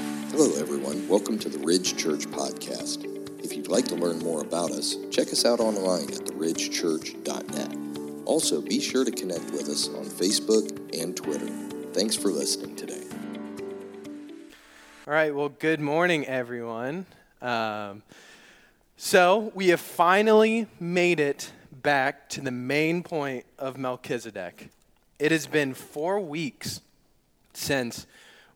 Hello, everyone. Welcome to the Ridge Church Podcast. If you'd like to learn more about us, check us out online at theridgechurch.net. Also, be sure to connect with us on Facebook and Twitter. Thanks for listening today. All right, well, good morning, everyone. Um, so, we have finally made it back to the main point of Melchizedek. It has been four weeks since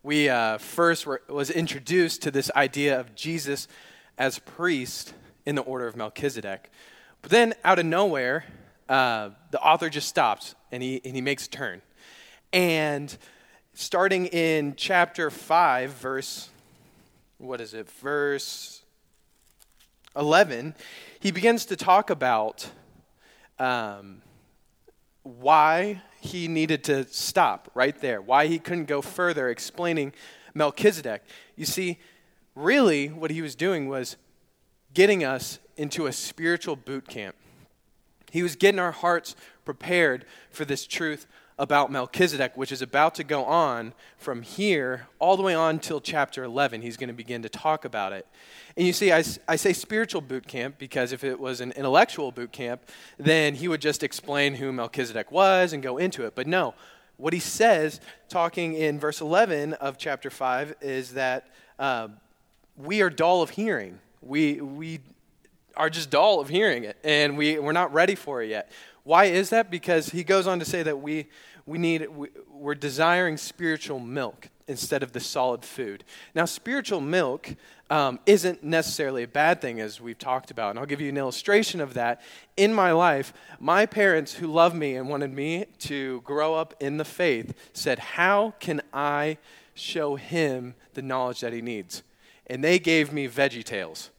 we uh, first were, was introduced to this idea of Jesus as priest in the order of Melchizedek. But then, out of nowhere, uh, the author just stops and he, and he makes a turn. And starting in chapter 5, verse, what is it, verse 11, he begins to talk about um, why he needed to stop right there, why he couldn't go further explaining Melchizedek. You see, really what he was doing was getting us into a spiritual boot camp. He was getting our hearts prepared for this truth about Melchizedek, which is about to go on from here all the way on till chapter 11. He's going to begin to talk about it. And you see, I, I say spiritual boot camp because if it was an intellectual boot camp, then he would just explain who Melchizedek was and go into it. But no, what he says, talking in verse 11 of chapter 5, is that uh, we are dull of hearing. We, we are just dull of hearing it, and we, we're not ready for it yet. Why is that? Because he goes on to say that we, we need, we, we're desiring spiritual milk instead of the solid food. Now, spiritual milk um, isn't necessarily a bad thing, as we've talked about. And I'll give you an illustration of that. In my life, my parents, who loved me and wanted me to grow up in the faith, said, How can I show him the knowledge that he needs? And they gave me Veggie Tales.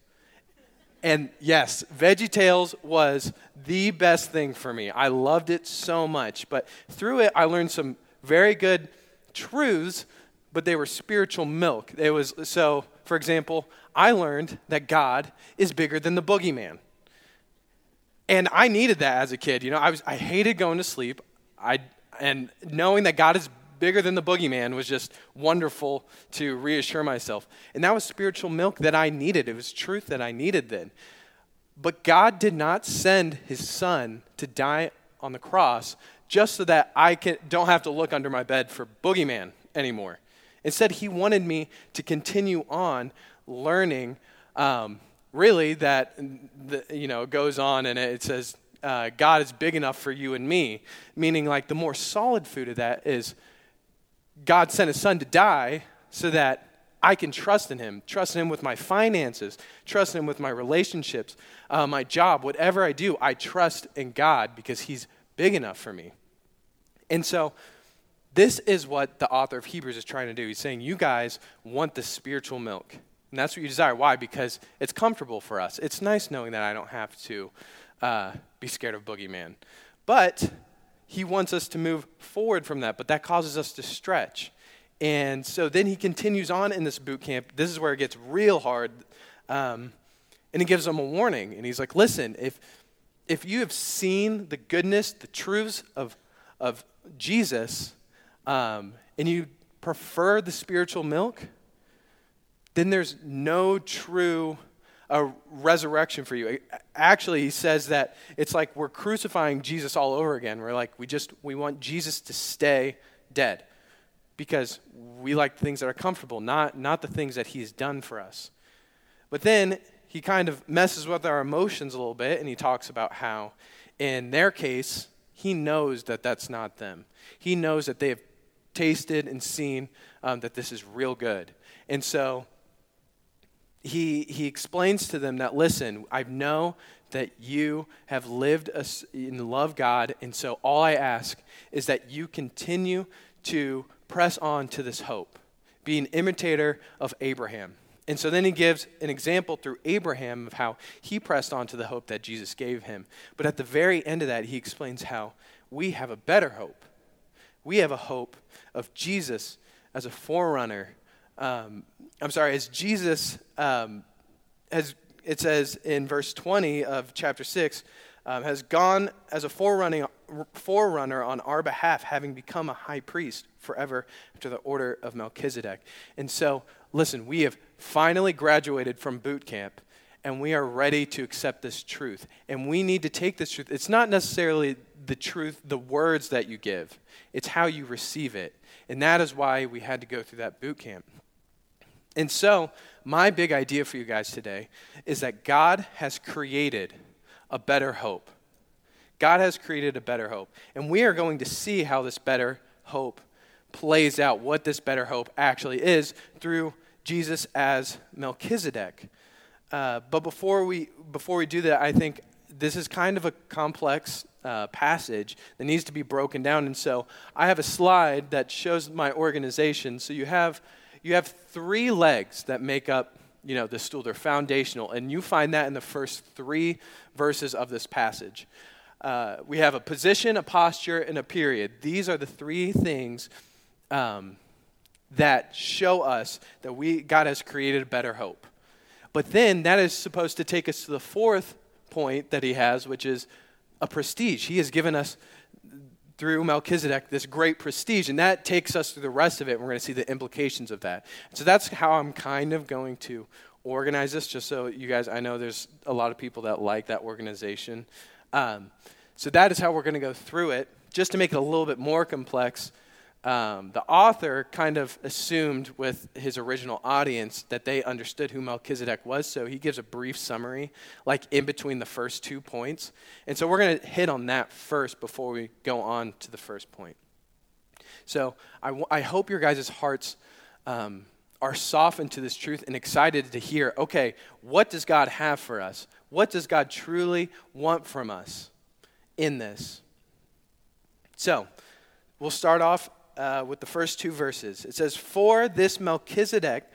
And yes, Veggie Tales was the best thing for me. I loved it so much. But through it, I learned some very good truths, but they were spiritual milk. It was so, for example, I learned that God is bigger than the boogeyman. And I needed that as a kid. You know, I was I hated going to sleep. I and knowing that God is bigger than the boogeyman was just wonderful to reassure myself. And that was spiritual milk that I needed. It was truth that I needed then. But God did not send his son to die on the cross just so that I can, don't have to look under my bed for boogeyman anymore. Instead, he wanted me to continue on learning, um, really, that, you know, goes on and it says, uh, God is big enough for you and me. Meaning, like, the more solid food of that is God sent his son to die so that I can trust in him, trust in him with my finances, trust in him with my relationships, uh, my job, whatever I do, I trust in God because he's big enough for me. And so, this is what the author of Hebrews is trying to do. He's saying, You guys want the spiritual milk. And that's what you desire. Why? Because it's comfortable for us. It's nice knowing that I don't have to uh, be scared of boogeyman. But he wants us to move forward from that, but that causes us to stretch. And so then he continues on in this boot camp. This is where it gets real hard. Um, and he gives them a warning. And he's like, listen, if, if you have seen the goodness, the truths of, of Jesus, um, and you prefer the spiritual milk, then there's no true a resurrection for you. Actually, he says that it's like we're crucifying Jesus all over again. We're like, we just, we want Jesus to stay dead because we like things that are comfortable, not, not the things that he's done for us. But then he kind of messes with our emotions a little bit and he talks about how, in their case, he knows that that's not them. He knows that they have tasted and seen um, that this is real good. And so he, he explains to them that, listen, I know that you have lived and love God, and so all I ask is that you continue to press on to this hope, be an imitator of Abraham. And so then he gives an example through Abraham of how he pressed on to the hope that Jesus gave him. But at the very end of that, he explains how we have a better hope. We have a hope of Jesus as a forerunner um, I'm sorry, as Jesus, um, has, it says in verse 20 of chapter 6, um, has gone as a forerunner, forerunner on our behalf, having become a high priest forever after the order of Melchizedek. And so, listen, we have finally graduated from boot camp and we are ready to accept this truth. And we need to take this truth. It's not necessarily the truth, the words that you give, it's how you receive it. And that is why we had to go through that boot camp. And so, my big idea for you guys today is that God has created a better hope. God has created a better hope. And we are going to see how this better hope plays out, what this better hope actually is through Jesus as Melchizedek. Uh, but before we, before we do that, I think this is kind of a complex uh, passage that needs to be broken down. And so I have a slide that shows my organization. So you have, you have three legs that make up you know, the stool. They're foundational. And you find that in the first three verses of this passage. Uh, we have a position, a posture, and a period. These are the three things um, that show us that we, God has created a better hope. But then that is supposed to take us to the fourth point that he has, which is a prestige. He has given us through Melchizedek this great prestige, and that takes us through the rest of it. We're going to see the implications of that. So that's how I'm kind of going to organize this, just so you guys, I know there's a lot of people that like that organization. Um, so that is how we're going to go through it. Just to make it a little bit more complex, um, the author kind of assumed with his original audience that they understood who Melchizedek was, so he gives a brief summary, like in between the first two points. And so we're going to hit on that first before we go on to the first point. So I, w- I hope your guys' hearts um, are softened to this truth and excited to hear okay, what does God have for us? What does God truly want from us in this? So, we'll start off uh, with the first two verses. It says, For this Melchizedek,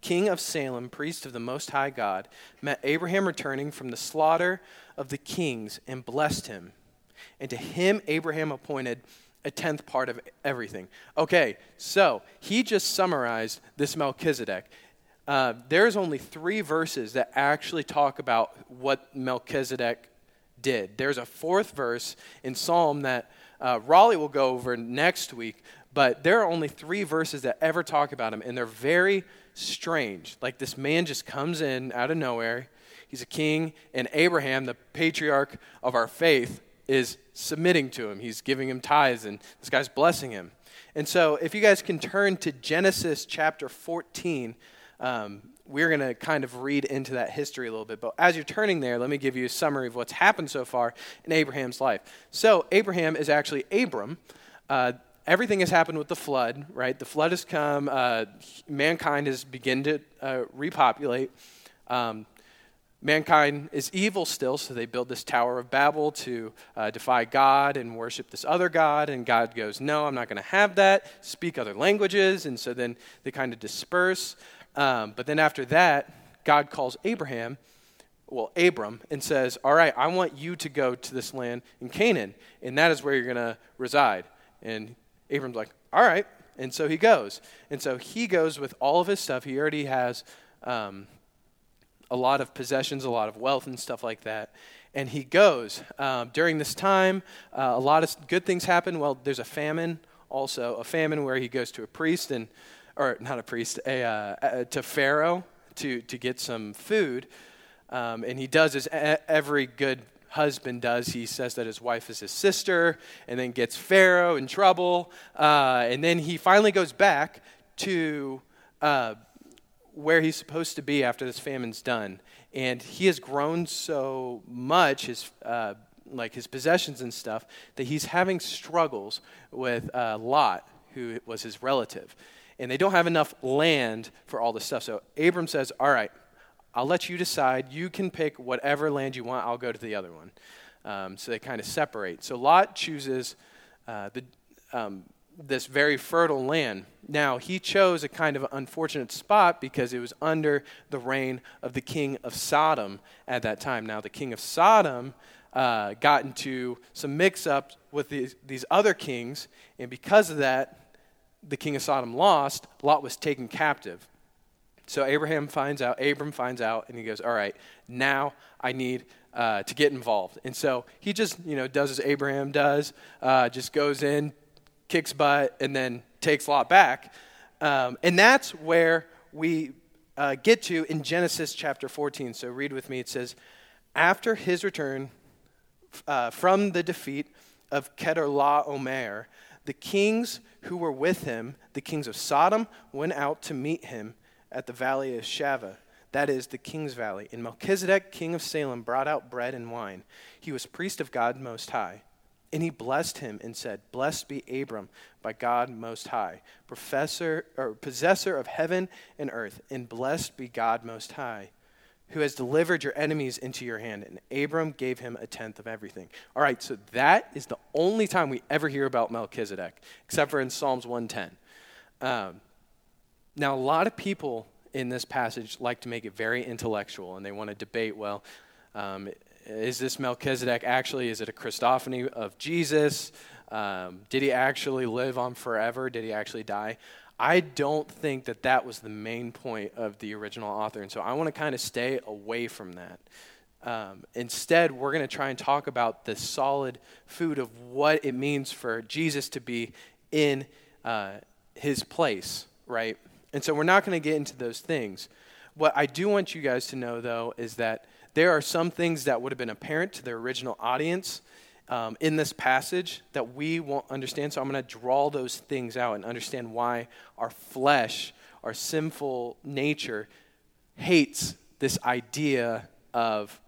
king of Salem, priest of the Most High God, met Abraham returning from the slaughter of the kings and blessed him. And to him, Abraham appointed a tenth part of everything. Okay, so he just summarized this Melchizedek. Uh, there's only three verses that actually talk about what Melchizedek did. There's a fourth verse in Psalm that uh, Raleigh will go over next week, but there are only three verses that ever talk about him, and they're very strange. Like this man just comes in out of nowhere. He's a king, and Abraham, the patriarch of our faith, is submitting to him. He's giving him tithes, and this guy's blessing him. And so, if you guys can turn to Genesis chapter 14, um, we're going to kind of read into that history a little bit. But as you're turning there, let me give you a summary of what's happened so far in Abraham's life. So, Abraham is actually Abram. Uh, everything has happened with the flood, right? The flood has come. Uh, mankind has begun to uh, repopulate. Um, mankind is evil still, so they build this Tower of Babel to uh, defy God and worship this other God. And God goes, No, I'm not going to have that. Speak other languages. And so then they kind of disperse. Um, but then after that, God calls Abraham, well, Abram, and says, All right, I want you to go to this land in Canaan, and that is where you're going to reside. And Abram's like, all right. And so he goes. And so he goes with all of his stuff. He already has um, a lot of possessions, a lot of wealth, and stuff like that. And he goes. Um, during this time, uh, a lot of good things happen. Well, there's a famine also, a famine where he goes to a priest, and or not a priest, a, uh, to Pharaoh to, to get some food. Um, and he does as every good husband does. He says that his wife is his sister, and then gets Pharaoh in trouble. Uh, and then he finally goes back to uh, where he's supposed to be after this famine's done. And he has grown so much, his, uh, like his possessions and stuff, that he's having struggles with uh, Lot, who was his relative. And they don't have enough land for all this stuff. So Abram says, All right, I'll let you decide. You can pick whatever land you want. I'll go to the other one. Um, so they kind of separate. So Lot chooses uh, the, um, this very fertile land. Now, he chose a kind of unfortunate spot because it was under the reign of the king of Sodom at that time. Now, the king of Sodom uh, got into some mix ups with these, these other kings, and because of that, the king of Sodom lost. Lot was taken captive. So Abraham finds out, Abram finds out, and he goes, All right, now I need uh, to get involved. And so he just, you know, does as Abraham does, uh, just goes in, kicks butt, and then takes Lot back. Um, and that's where we uh, get to in Genesis chapter 14. So read with me. It says, After his return uh, from the defeat of Chedorlaomer, the kings who were with him, the kings of Sodom, went out to meet him at the valley of Shaveh, that is, the king's valley. And Melchizedek, king of Salem, brought out bread and wine. He was priest of God Most High. And he blessed him and said, Blessed be Abram by God Most High, professor or possessor of heaven and earth, and blessed be God Most High, who has delivered your enemies into your hand. And Abram gave him a tenth of everything. All right, so that is the only time we ever hear about Melchizedek, except for in Psalms 110. Um, now, a lot of people in this passage like to make it very intellectual, and they want to debate well, um, is this Melchizedek actually, is it a Christophany of Jesus? Um, did he actually live on forever? Did he actually die? I don't think that that was the main point of the original author, and so I want to kind of stay away from that. Um, instead, we're going to try and talk about the solid food of what it means for Jesus to be in uh, his place, right? And so we're not going to get into those things. What I do want you guys to know, though, is that there are some things that would have been apparent to the original audience um, in this passage that we won't understand. So I'm going to draw those things out and understand why our flesh, our sinful nature, hates this idea of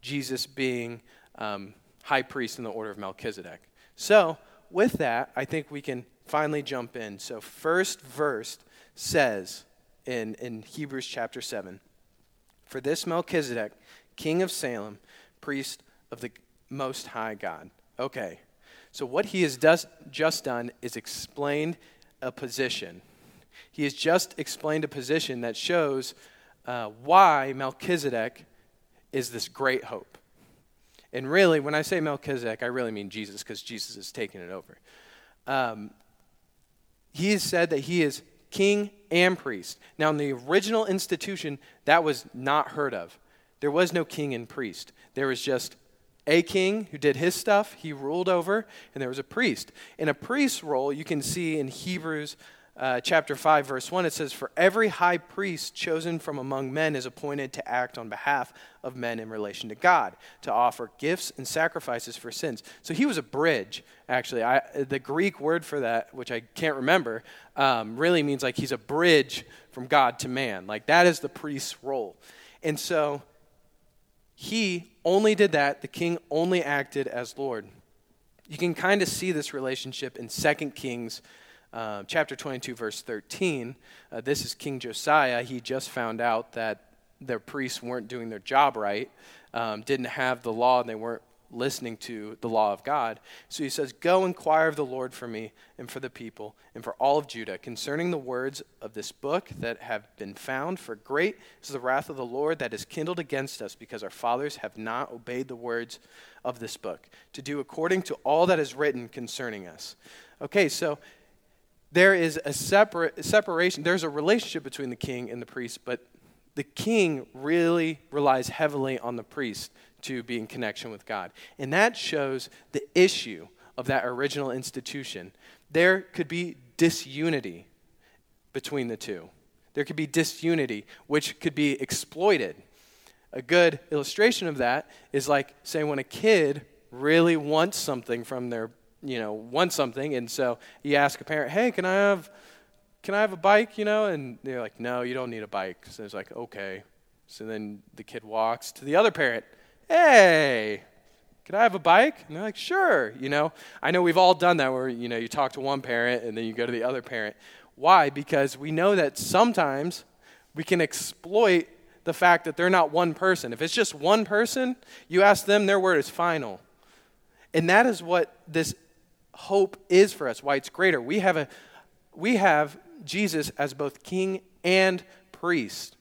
Jesus being um, high priest in the order of Melchizedek. So, with that, I think we can finally jump in. So, first verse says in, in Hebrews chapter 7 For this Melchizedek, king of Salem, priest of the Most High God. Okay, so what he has does, just done is explained a position. He has just explained a position that shows uh, why Melchizedek is this great hope. And really, when I say Melchizedek, I really mean Jesus because Jesus is taking it over. Um, he has said that he is king and priest. Now, in the original institution, that was not heard of. There was no king and priest. There was just a king who did his stuff, he ruled over, and there was a priest. In a priest's role, you can see in Hebrews uh, chapter 5, verse 1, it says, For every high priest chosen from among men is appointed to act on behalf of men in relation to God, to offer gifts and sacrifices for sins. So he was a bridge, actually. I, the Greek word for that, which I can't remember, um, really means like he's a bridge from God to man. Like that is the priest's role. And so he only did that, the king only acted as Lord. You can kind of see this relationship in 2 Kings uh, chapter 22, verse 13. Uh, this is King Josiah. He just found out that their priests weren't doing their job right, um, didn't have the law, and they weren't listening to the law of God. So he says, Go inquire of the Lord for me and for the people and for all of Judah concerning the words of this book that have been found. For great is the wrath of the Lord that is kindled against us because our fathers have not obeyed the words of this book to do according to all that is written concerning us. Okay, so there is a separate separation. There's a relationship between the king and the priest, but the king really relies heavily on the priest to be in connection with God. And that shows the issue of that original institution. There could be disunity between the two. There could be disunity, which could be exploited. A good illustration of that is like, say, when a kid really wants something from their you know, want something, and so you ask a parent, "Hey, can I have, can I have a bike?" You know, and they're like, "No, you don't need a bike." So it's like, "Okay." So then the kid walks to the other parent, "Hey, can I have a bike?" And they're like, "Sure." You know, I know we've all done that where you know you talk to one parent and then you go to the other parent. Why? Because we know that sometimes we can exploit the fact that they're not one person. If it's just one person, you ask them, their word is final. And that is what this hope is for us, why it's greater. We have, a, we have Jesus as both king and priest.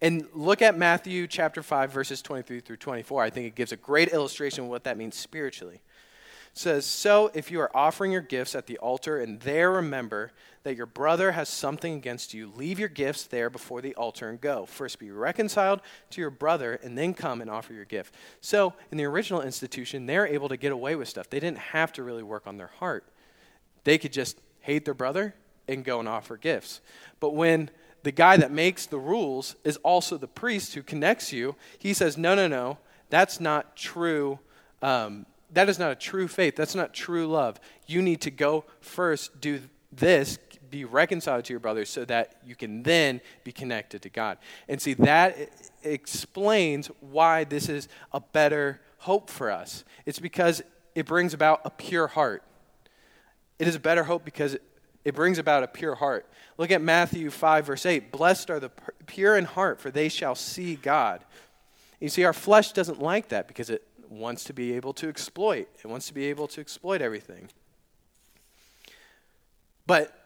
And look at Matthew chapter 5, verses 23 through 24. I think it gives a great illustration of what that means spiritually. Says, So if you are offering your gifts at the altar and there remember that your brother has something against you, leave your gifts there before the altar and go. First be reconciled to your brother and then come and offer your gift. So in the original institution, they're able to get away with stuff. They didn't have to really work on their heart, they could just hate their brother and go and offer gifts. But when the guy that makes the rules is also the priest who connects you, he says, No, no, no, that's not true. Um, that is not a true faith. That's not true love. You need to go first, do this, be reconciled to your brothers so that you can then be connected to God. And see, that explains why this is a better hope for us. It's because it brings about a pure heart. It is a better hope because it brings about a pure heart. Look at Matthew 5, verse 8. Blessed are the pure in heart, for they shall see God. You see, our flesh doesn't like that because it wants to be able to exploit. It wants to be able to exploit everything. But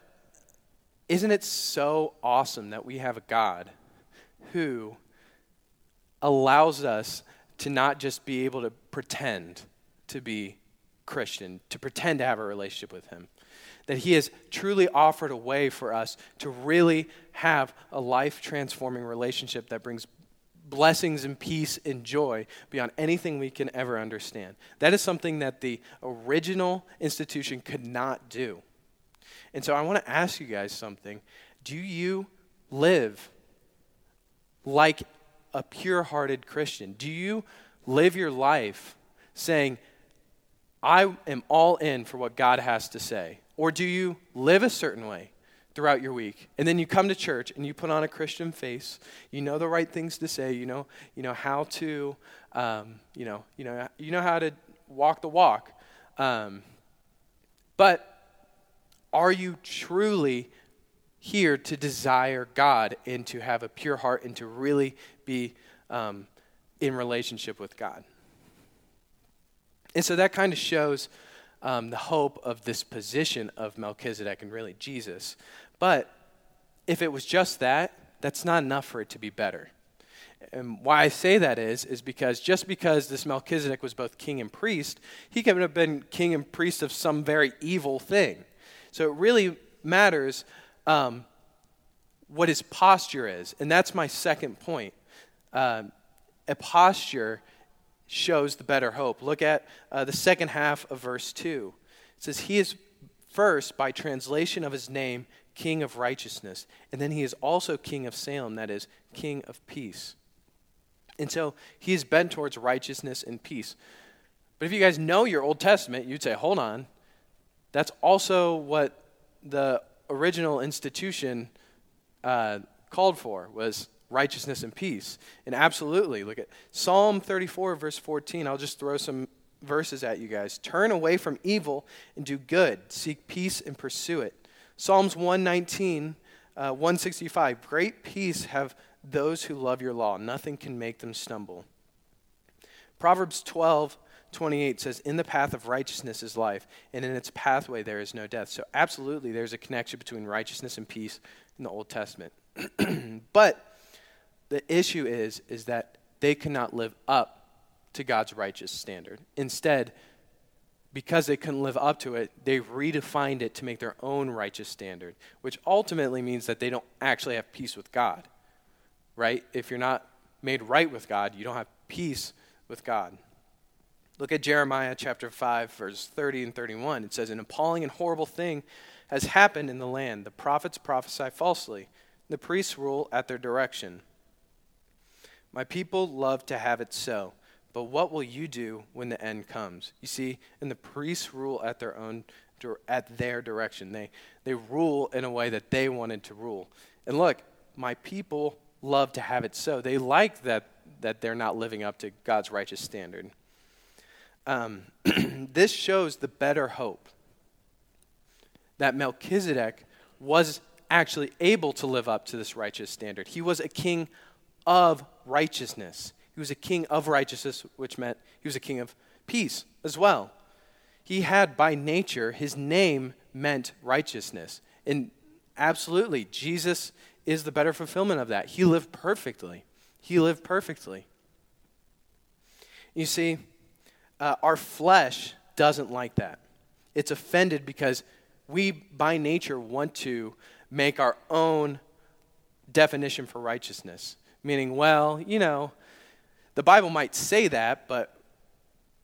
isn't it so awesome that we have a God who allows us to not just be able to pretend to be Christian, to pretend to have a relationship with Him? That He has truly offered a way for us to really have a life transforming relationship that brings blessings and peace and joy beyond anything we can ever understand. That is something that the original institution could not do. And so I want to ask you guys something. Do you live like a pure hearted Christian? Do you live your life saying, I am all in for what God has to say? Or do you live a certain way? Throughout your week. And then you come to church and you put on a Christian face. You know the right things to say. You know, you know how to, um, you know, you know, you know how to walk the walk. Um, but are you truly here to desire God and to have a pure heart and to really be um, in relationship with God? And so that kind of shows um, the hope of this position of Melchizedek and really Jesus. But if it was just that, that's not enough for it to be better. And why I say that is, is because just because this Melchizedek was both king and priest, he could have been king and priest of some very evil thing. So it really matters um, what his posture is. And that's my second point. Um, a posture shows the better hope. Look at uh, the second half of verse 2. It says, He is first, by translation of his name, King of righteousness. And then he is also King of Salem, that is, King of peace. And so he is bent towards righteousness and peace. But if you guys know your Old Testament, you'd say, hold on. That's also what the original institution uh, called for was righteousness and peace. And absolutely, look at Psalm 34, verse 14. I'll just throw some verses at you guys. Turn away from evil and do good. Seek peace and pursue it. Psalms 119, uh, 165. Great peace have those who love your law. Nothing can make them stumble. Proverbs 12, 28 says, In the path of righteousness is life, and in its pathway there is no death. So, absolutely, there's a connection between righteousness and peace in the Old Testament. but the issue is, is that they cannot live up to God's righteous standard. Instead, because they couldn't live up to it, they redefined it to make their own righteous standard, which ultimately means that they don't actually have peace with God. Right? If you're not made right with God, you don't have peace with God. Look at Jeremiah chapter 5, verse 30 and 31. It says, An appalling and horrible thing has happened in the land. The prophets prophesy falsely, the priests rule at their direction. My people love to have it so. But what will you do when the end comes? You see, and the priests rule at their own at their direction. They they rule in a way that they wanted to rule. And look, my people love to have it so. They like that that they're not living up to God's righteous standard. Um, this shows the better hope that Melchizedek was actually able to live up to this righteous standard. He was a king of righteousness. He was a king of righteousness, which meant he was a king of peace as well. He had by nature, his name meant righteousness. And absolutely, Jesus is the better fulfillment of that. He lived perfectly. He lived perfectly. You see, uh, our flesh doesn't like that. It's offended because we, by nature, want to make our own definition for righteousness. Meaning, well, you know, the Bible might say that, but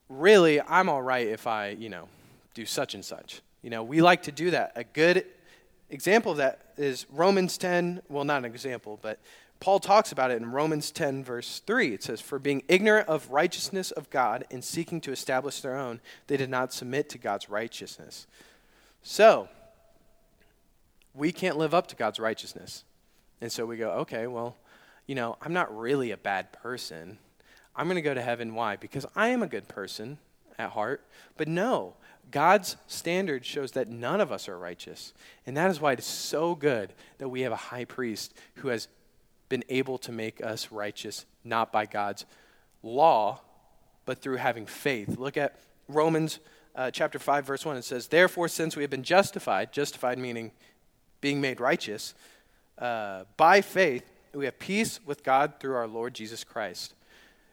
really, I'm all right if I, you know, do such and such. You know, we like to do that. A good example of that is Romans 10, well, not an example, but Paul talks about it in Romans 10, verse 3. It says, For being ignorant of righteousness of God and seeking to establish their own, they did not submit to God's righteousness. So, we can't live up to God's righteousness. And so we go, okay, well, you know, I'm not really a bad person. I'm going to go to heaven. Why? Because I am a good person at heart. But no, God's standard shows that none of us are righteous. And that is why it is so good that we have a high priest who has been able to make us righteous, not by God's law, but through having faith. Look at Romans uh, chapter 5, verse 1. It says, Therefore, since we have been justified, justified meaning being made righteous, uh, by faith, we have peace with God through our Lord Jesus Christ.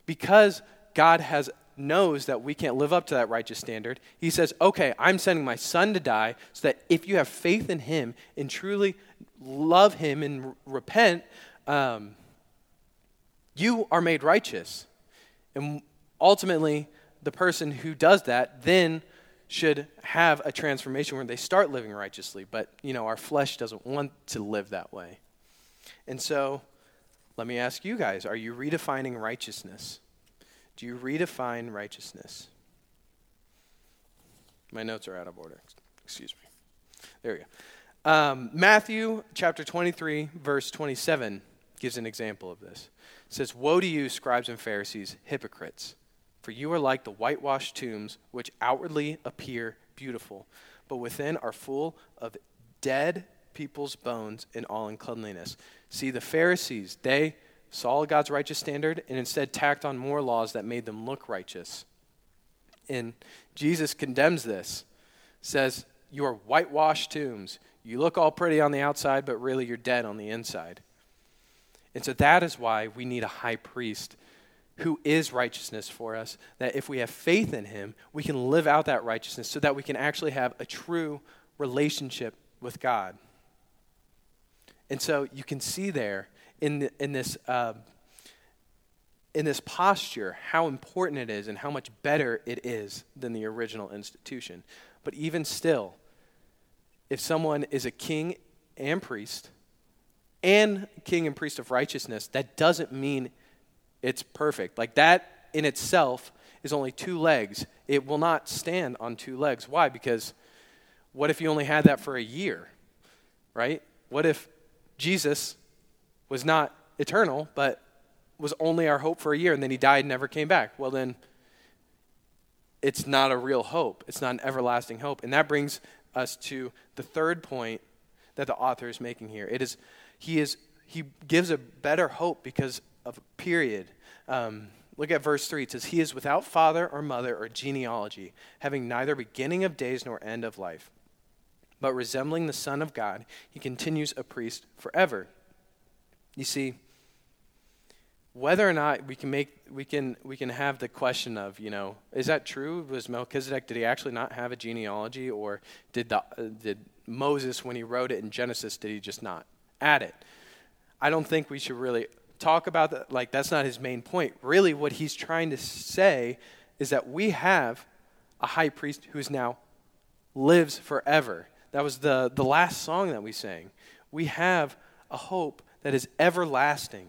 Because God has knows that we can't live up to that righteous standard, he says, Okay, I'm sending my son to die so that if you have faith in him and truly love him and r- repent, um, you are made righteous. And ultimately, the person who does that then should have a transformation where they start living righteously. But, you know, our flesh doesn't want to live that way. And so, let me ask you guys are you redefining righteousness? Do you redefine righteousness? My notes are out of order. Excuse me. There we go. Um, Matthew chapter 23, verse 27 gives an example of this. It says, Woe to you, scribes and Pharisees, hypocrites! For you are like the whitewashed tombs, which outwardly appear beautiful, but within are full of dead people's bones in all uncleanliness. See, the Pharisees, they saw God's righteous standard and instead tacked on more laws that made them look righteous. And Jesus condemns this, says, You are whitewashed tombs. You look all pretty on the outside, but really you're dead on the inside. And so that is why we need a high priest who is righteousness for us, that if we have faith in him, we can live out that righteousness so that we can actually have a true relationship with God. And so you can see there in, the, in, this, uh, in this posture how important it is and how much better it is than the original institution. But even still, if someone is a king and priest, and king and priest of righteousness, that doesn't mean it's perfect. Like that in itself is only two legs. It will not stand on two legs. Why? Because what if you only had that for a year, right? What if Jesus was not eternal, but was only our hope for a year, and then he died and never came back. Well, then it's not a real hope. It's not an everlasting hope. And that brings us to the third point that the author is making here. It is he is he gives a better hope because of a period. Um, look at verse 3. It says, He is without father or mother or genealogy, having neither beginning of days nor end of life. But resembling the Son of God, he continues a priest forever. You see, whether or not we can make we can we can have the question of you know is that true? Was melchizedek did he actually not have a genealogy or did the, did moses when he wrote it in genesis did he just not add it? I don't think we should really talk about that. Like that's not his main point. Really what he's trying to say is that we have a high priest who is now lives forever that was the the last song that we sang we have a hope that is everlasting.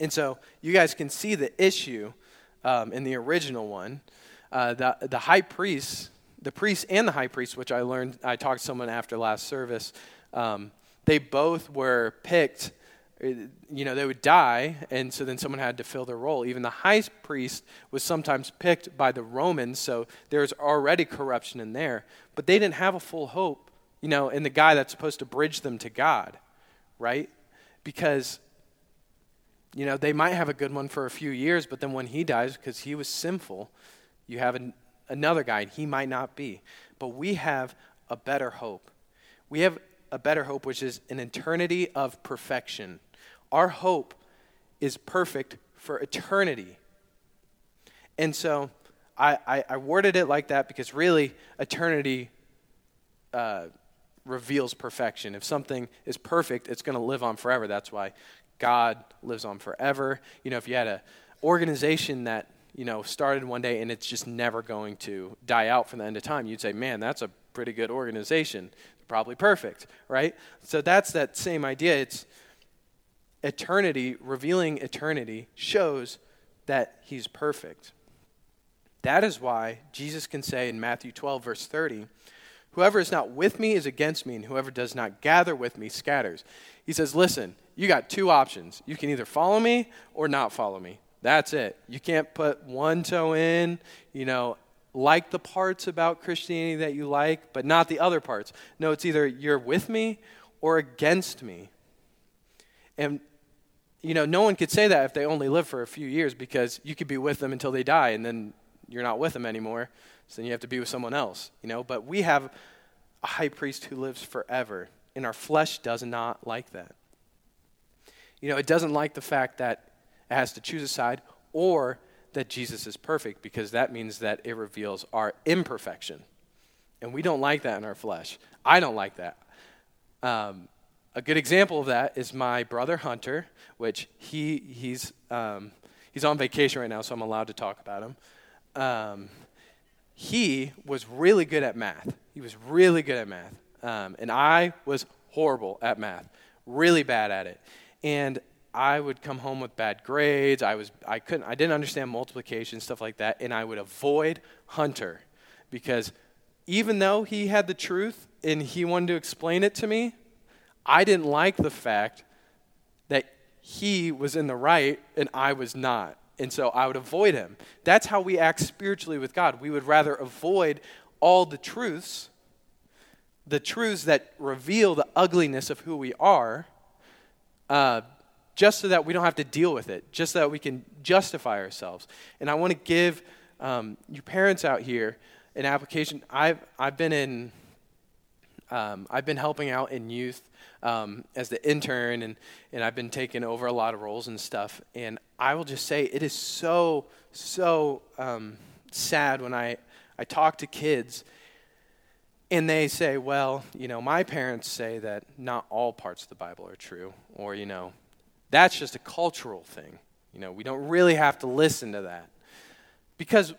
And so you guys can see the issue um, in the original one. Uh, the, the high priest, the priest and the high priest, which I learned, I talked to someone after last service, um, they both were picked. You know, they would die, and so then someone had to fill their role. Even the high priest was sometimes picked by the Romans, so there's already corruption in there. But they didn't have a full hope, you know, in the guy that's supposed to bridge them to God right? Because, you know, they might have a good one for a few years, but then when he dies, because he was sinful, you have an, another guy, and he might not be. But we have a better hope. We have a better hope, which is an eternity of perfection. Our hope is perfect for eternity. And so I, I, I worded it like that because really, eternity uh, reveals perfection. If something is perfect, it's going to live on forever. That's why God lives on forever. You know, if you had an organization that you know started one day and it's just never going to die out from the end of time, you'd say, "Man, that's a pretty good organization. Probably perfect, right?" So that's that same idea. It's eternity, revealing eternity, shows that He's perfect. That is why Jesus can say in Matthew 12, verse 30, Whoever is not with me is against me, and whoever does not gather with me scatters. He says, Listen, you got two options. You can either follow me or not follow me. That's it. You can't put one toe in, you know, like the parts about Christianity that you like, but not the other parts. No, it's either you're with me or against me. And, you know, no one could say that if they only live for a few years because you could be with them until they die and then you're not with them anymore. So then you have to be with someone else, you know. But we have a high priest who lives forever, and our flesh does not like that. You know, it doesn't like the fact that it has to choose a side or that Jesus is perfect because that means that it reveals our imperfection. And we don't like that in our flesh. I don't like that. Um, a good example of that is my brother Hunter, which he, he's, um, he's on vacation right now, so I'm allowed to talk about him. Um, he was really good at math. He was really good at math. Um, and I was horrible at math, really bad at it. And I would come home with bad grades. I was I couldn't I didn't understand multiplication stuff like that and I would avoid Hunter because even though he had the truth and he wanted to explain it to me, I didn't like the fact that he was in the right and I was not. And so I would avoid him. That's how we act spiritually with God. We would rather avoid all the truths, the truths that reveal the ugliness of who we are, uh, just so that we don't have to deal with it, just so that we can justify ourselves. And I want to give um, you parents out here an application. I've, I've been in, um, I've been helping out in youth um, as the intern, and, and I've been taking over a lot of roles and stuff. And I will just say it is so, so um, sad when I, I talk to kids and they say, well, you know, my parents say that not all parts of the Bible are true, or, you know, that's just a cultural thing. You know, we don't really have to listen to that. Because,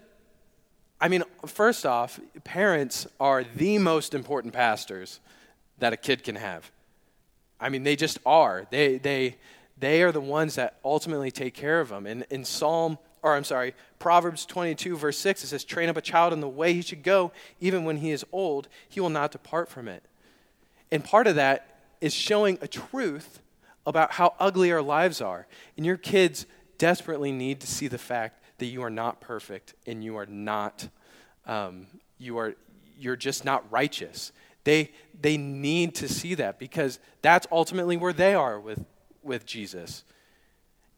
I mean, first off, parents are the most important pastors that a kid can have. I mean, they just are. They, they, they are the ones that ultimately take care of them. And in Psalm, or I'm sorry, Proverbs 22, verse 6, it says, Train up a child in the way he should go, even when he is old, he will not depart from it. And part of that is showing a truth about how ugly our lives are. And your kids desperately need to see the fact that you are not perfect and you are not, um, you are, you're just not righteous. They, they need to see that because that's ultimately where they are with, with Jesus.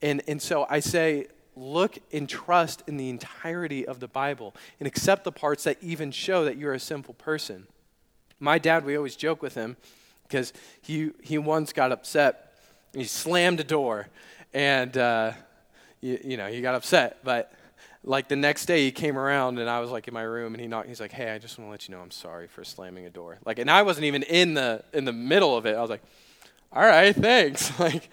And, and so I say, look and trust in the entirety of the Bible and accept the parts that even show that you're a sinful person. My dad, we always joke with him because he, he once got upset. He slammed a door and, uh, you, you know, he got upset. But like the next day he came around and I was like in my room and he knocked he's like, Hey, I just want to let you know I'm sorry for slamming a door. Like and I wasn't even in the in the middle of it. I was like, All right, thanks. like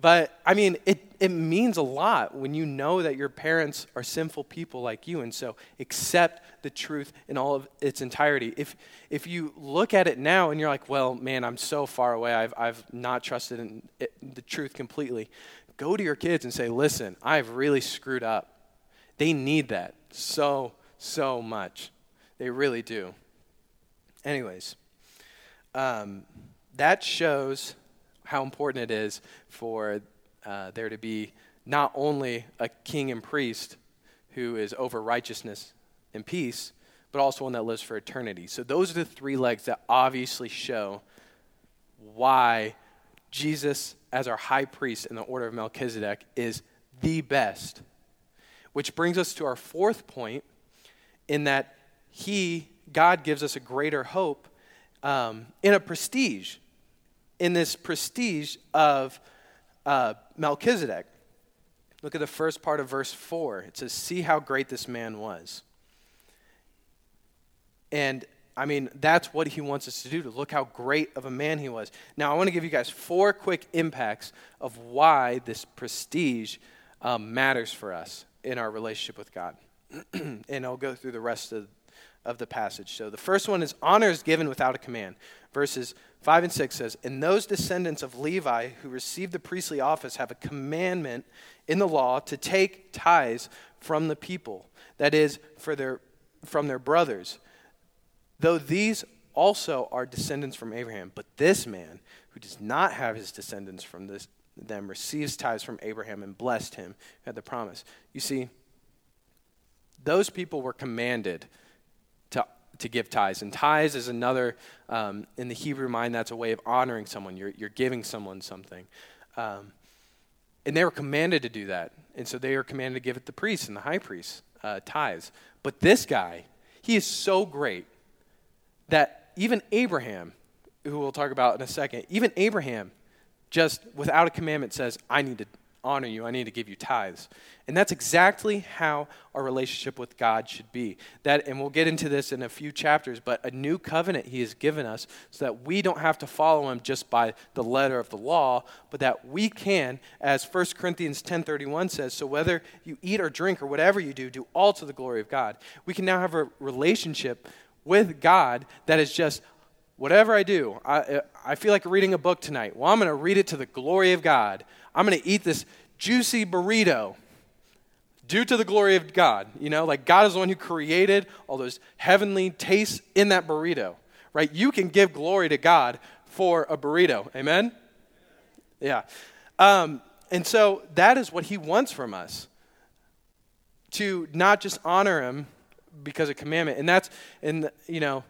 but I mean it it means a lot when you know that your parents are sinful people like you and so accept the truth in all of its entirety. If if you look at it now and you're like, Well, man, I'm so far away, I've I've not trusted in it, the truth completely. Go to your kids and say, Listen, I've really screwed up they need that so, so much. They really do. Anyways, um, that shows how important it is for uh, there to be not only a king and priest who is over righteousness and peace, but also one that lives for eternity. So, those are the three legs that obviously show why Jesus, as our high priest in the order of Melchizedek, is the best which brings us to our fourth point in that He, God, gives us a greater hope um, in a prestige, in this prestige of uh, Melchizedek. Look at the first part of verse 4. It says, See how great this man was. And I mean, that's what he wants us to do, to look how great of a man he was. Now, I want to give you guys four quick impacts of why this prestige um, matters for us in our relationship with God. and I'll go through the rest of, of the passage. So the first one is honor is given without a command. Verses 5 and 6 says, And those descendants of Levi who received the priestly office have a commandment in the law to take tithes from the people, that is, for their, from their brothers though these also are descendants from Abraham. But this man, who does not have his descendants from this, them, receives tithes from Abraham and blessed him who had the promise. You see, those people were commanded to, to give tithes. And tithes is another, um, in the Hebrew mind, that's a way of honoring someone. You're, you're giving someone something. Um, and they were commanded to do that. And so they were commanded to give it the priests and the high priests, uh, tithes. But this guy, he is so great that even Abraham, who we'll talk about in a second, even Abraham, just without a commandment, says, I need to honor you, I need to give you tithes. And that's exactly how our relationship with God should be. That, and we'll get into this in a few chapters, but a new covenant He has given us so that we don't have to follow Him just by the letter of the law, but that we can, as 1 Corinthians 10.31 says, so whether you eat or drink or whatever you do, do all to the glory of God. We can now have a relationship with God that is just whatever I do, I, I feel like reading a book tonight. Well, I'm going to read it to the glory of God. I'm going to eat this juicy burrito due to the glory of God. You know, like God is the one who created all those heavenly tastes in that burrito, right? You can give glory to God for a burrito. Amen? Yeah. Um, and so that is what he wants from us to not just honor him because of commandment. And that's, and you know,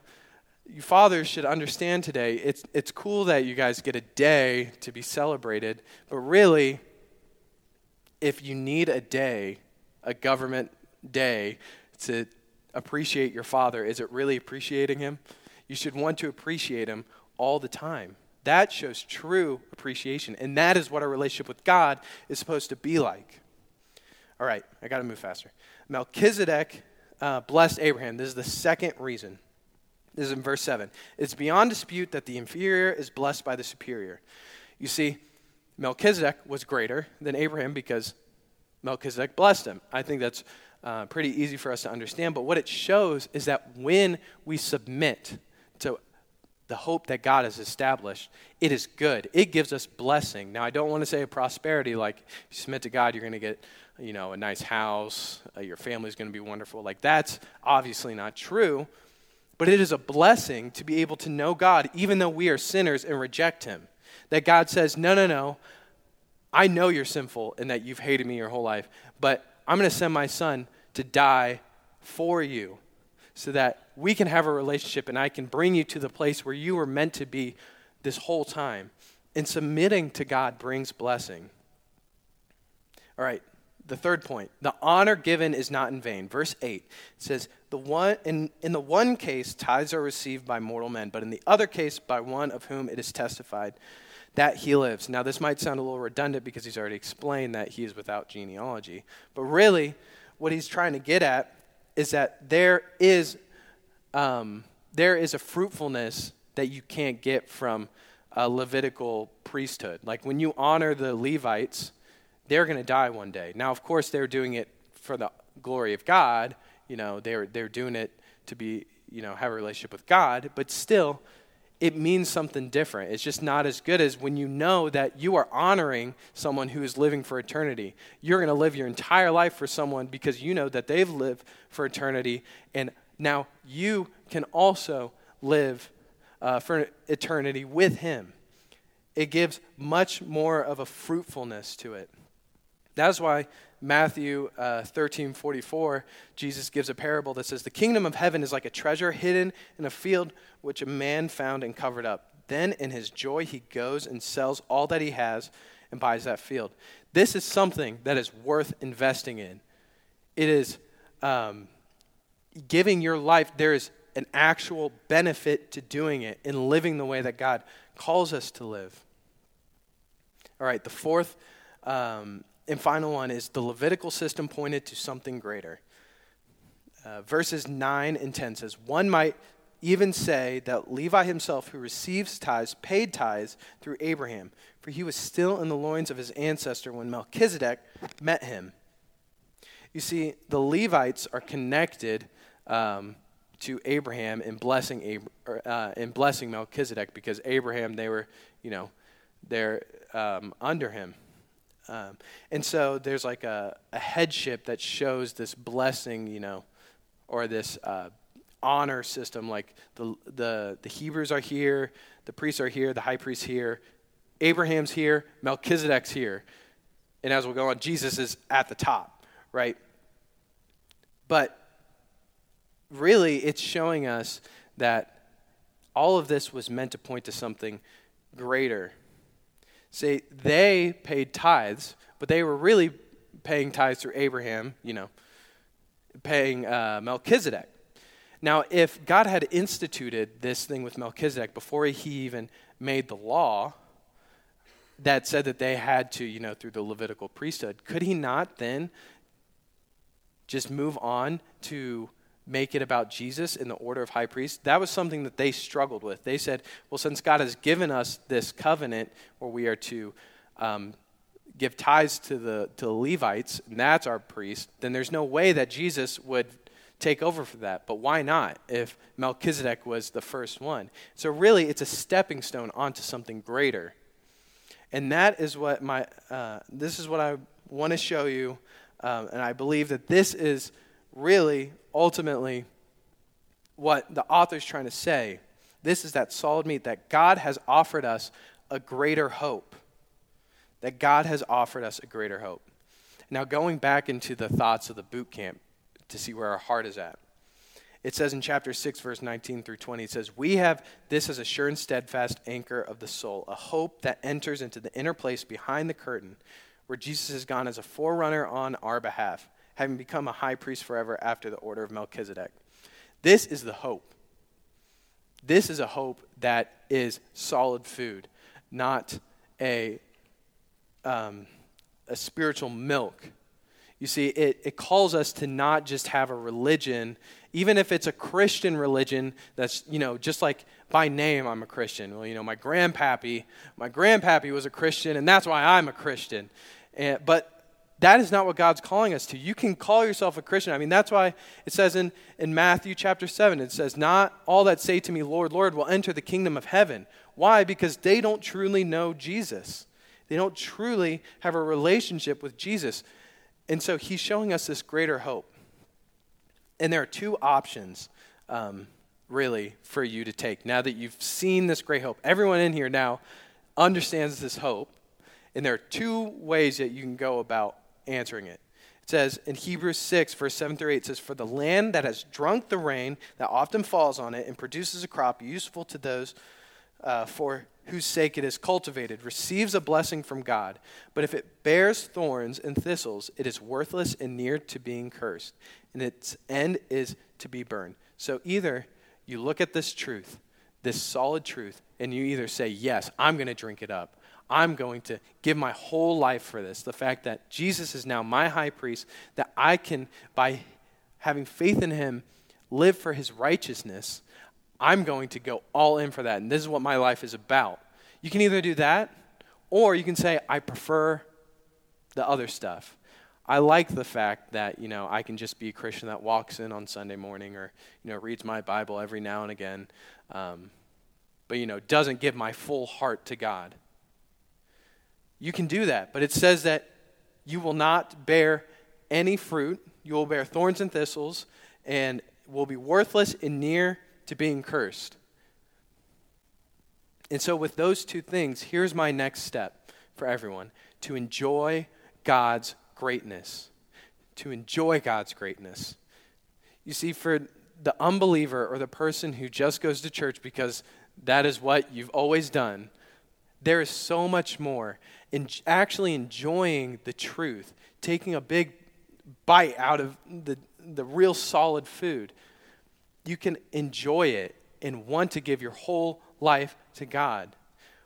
you fathers should understand today, it's, it's cool that you guys get a day to be celebrated, but really, if you need a day, a government day, to appreciate your father, is it really appreciating him? You should want to appreciate him all the time. That shows true appreciation. And that is what our relationship with God is supposed to be like. All right, I got to move faster. Melchizedek uh, blessed Abraham. This is the second reason. Is in verse 7. It's beyond dispute that the inferior is blessed by the superior. You see, Melchizedek was greater than Abraham because Melchizedek blessed him. I think that's uh, pretty easy for us to understand. But what it shows is that when we submit to the hope that God has established, it is good. It gives us blessing. Now, I don't want to say prosperity like if you submit to God, you're going to get you know, a nice house, uh, your family's going to be wonderful. Like, that's obviously not true. But it is a blessing to be able to know God, even though we are sinners and reject Him. That God says, no, no, no, I know you're sinful and that you've hated me your whole life, but I'm going to send my son to die for you so that we can have a relationship and I can bring you to the place where you were meant to be this whole time. And submitting to God brings blessing. All right, the third point the honor given is not in vain. Verse 8 says the one in, in the one case tithes are received by mortal men but in the other case by one of whom it is testified that he lives. Now this might sound a little redundant because he's already explained that he is without genealogy but really what he's trying to get at is that there is um, there is a fruitfulness that you can't get from a levitical priesthood. Like when you honor the levites they're going to die one day. Now, of course, they're doing it for the glory of God. You know, they're, they're doing it to be, you know, have a relationship with God, but still, it means something different. It's just not as good as when you know that you are honoring someone who is living for eternity. You're going to live your entire life for someone because you know that they've lived for eternity, and now you can also live uh, for eternity with Him. It gives much more of a fruitfulness to it. That's why Matthew uh, 13 44, Jesus gives a parable that says, The kingdom of heaven is like a treasure hidden in a field which a man found and covered up. Then in his joy, he goes and sells all that he has and buys that field. This is something that is worth investing in. It is um, giving your life, there is an actual benefit to doing it and living the way that God calls us to live. All right, the fourth um, and final one is the Levitical system pointed to something greater. Uh, verses 9 and 10 says, One might even say that Levi himself, who receives tithes, paid tithes through Abraham, for he was still in the loins of his ancestor when Melchizedek met him. You see, the Levites are connected um, to Abraham in blessing, uh, in blessing Melchizedek because Abraham, they were, you know, they're um, under him. Um, and so there's like a, a, headship that shows this blessing, you know, or this uh, honor system. Like the, the, the Hebrews are here, the priests are here, the high priest's here, Abraham's here, Melchizedek's here. And as we go on, Jesus is at the top, right? But really, it's showing us that all of this was meant to point to something greater. Say, they paid tithes, but they were really paying tithes through Abraham, you know, paying uh, Melchizedek. Now, if God had instituted this thing with Melchizedek before he even made the law that said that they had to, you know, through the Levitical priesthood, could he not then just move on to make it about Jesus in the order of high priest? That was something that they struggled with. They said, well, since God has given us this covenant where we are to um, give tithes to the, to the Levites, and that's our priest, then there's no way that Jesus would take over for that. But why not if Melchizedek was the first one? So, really, it's a stepping stone onto something greater. And that is what my, uh, this is what I want to show you. Um, and I believe that this is really, ultimately, what the author is trying to say. This is that solid meat that God has offered us a greater hope. That God has offered us a greater hope. Now, going back into the thoughts of the boot camp, to see where our heart is at. It says in chapter 6, verse 19 through 20, it says, We have this as a sure and steadfast anchor of the soul, a hope that enters into the inner place behind the curtain, where Jesus has gone as a forerunner on our behalf, having become a high priest forever after the order of Melchizedek. This is the hope. This is a hope that is solid food, not a, um, a spiritual milk you see, it, it calls us to not just have a religion, even if it's a Christian religion that's, you know, just like by name I'm a Christian. Well, you know, my grandpappy, my grandpappy was a Christian, and that's why I'm a Christian. And, but that is not what God's calling us to. You can call yourself a Christian. I mean, that's why it says in, in Matthew chapter 7, it says, Not all that say to me, Lord, Lord, will enter the kingdom of heaven. Why? Because they don't truly know Jesus. They don't truly have a relationship with Jesus. And so he's showing us this greater hope. And there are two options, um, really, for you to take now that you've seen this great hope. Everyone in here now understands this hope. And there are two ways that you can go about answering it. It says in Hebrews 6, verse 7 through 8, it says, For the land that has drunk the rain that often falls on it and produces a crop useful to those uh, for whose sake it is cultivated receives a blessing from God. But if it bears thorns and thistles, it is worthless and near to being cursed, and its end is to be burned. So either you look at this truth, this solid truth, and you either say, Yes, I'm going to drink it up. I'm going to give my whole life for this. The fact that Jesus is now my high priest, that I can, by having faith in him, live for his righteousness I'm going to go all in for that, and this is what my life is about. You can either do that, or you can say, I prefer the other stuff. I like the fact that, you know, I can just be a Christian that walks in on Sunday morning or, you know, reads my Bible every now and again, um, but, you know, doesn't give my full heart to God. You can do that, but it says that you will not bear any fruit. You will bear thorns and thistles and will be worthless and near to being cursed. And so, with those two things, here's my next step for everyone to enjoy God's greatness. To enjoy God's greatness. You see, for the unbeliever or the person who just goes to church because that is what you've always done, there is so much more in actually enjoying the truth, taking a big bite out of the, the real solid food you can enjoy it and want to give your whole life to God.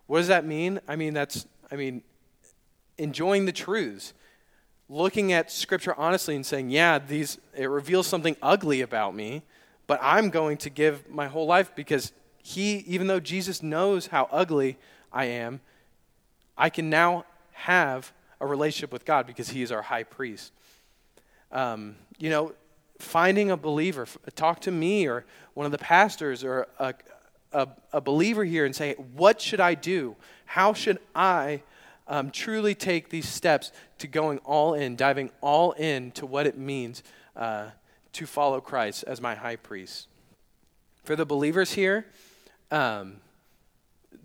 What does that mean? I mean, that's, I mean, enjoying the truths, looking at Scripture honestly and saying, yeah, these, it reveals something ugly about me, but I'm going to give my whole life because he, even though Jesus knows how ugly I am, I can now have a relationship with God because he is our high priest. Um, you know, finding a believer, talk to me or one of the pastors or a, a, a believer here and say, What should I do? How should I um, truly take these steps to going all in, diving all in to what it means uh, to follow Christ as my high priest? For the believers here, um,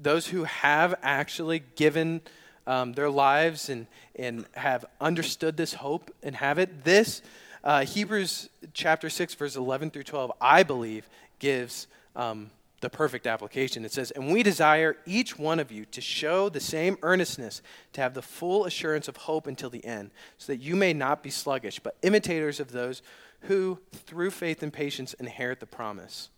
those who have actually given um, their lives and, and have understood this hope and have it, this uh, Hebrews chapter 6, verse 11 through 12, I believe, gives um, the perfect application. It says, And we desire each one of you to show the same earnestness, to have the full assurance of hope until the end, so that you may not be sluggish, but imitators of those who, through faith and patience, inherit the promise.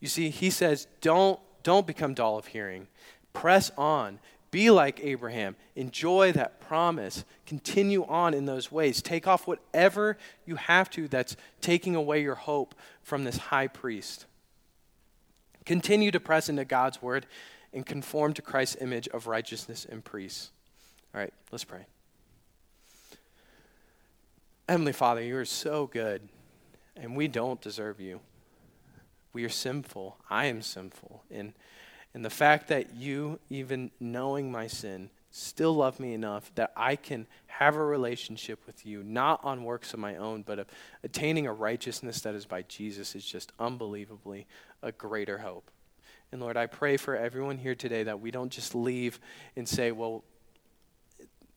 You see, he says, Don't, don't become dull of hearing. Press on. Be like Abraham. Enjoy that promise. Continue on in those ways. Take off whatever you have to that's taking away your hope from this high priest. Continue to press into God's word and conform to Christ's image of righteousness and priests. All right, let's pray. Heavenly Father, you are so good, and we don't deserve you. We are sinful. I am sinful. And and the fact that you, even knowing my sin, still love me enough that I can have a relationship with you, not on works of my own, but of attaining a righteousness that is by Jesus, is just unbelievably a greater hope. And Lord, I pray for everyone here today that we don't just leave and say, well,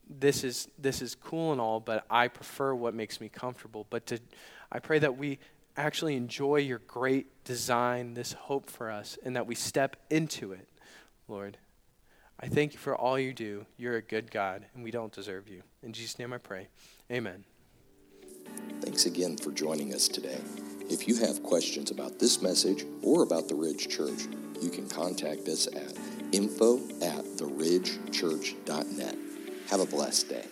this is this is cool and all, but I prefer what makes me comfortable. But to I pray that we actually enjoy your great design, this hope for us, and that we step into it, Lord. I thank you for all you do. You're a good God, and we don't deserve you. In Jesus' name I pray. Amen. Thanks again for joining us today. If you have questions about this message or about the Ridge Church, you can contact us at info at theridgechurch.net. Have a blessed day.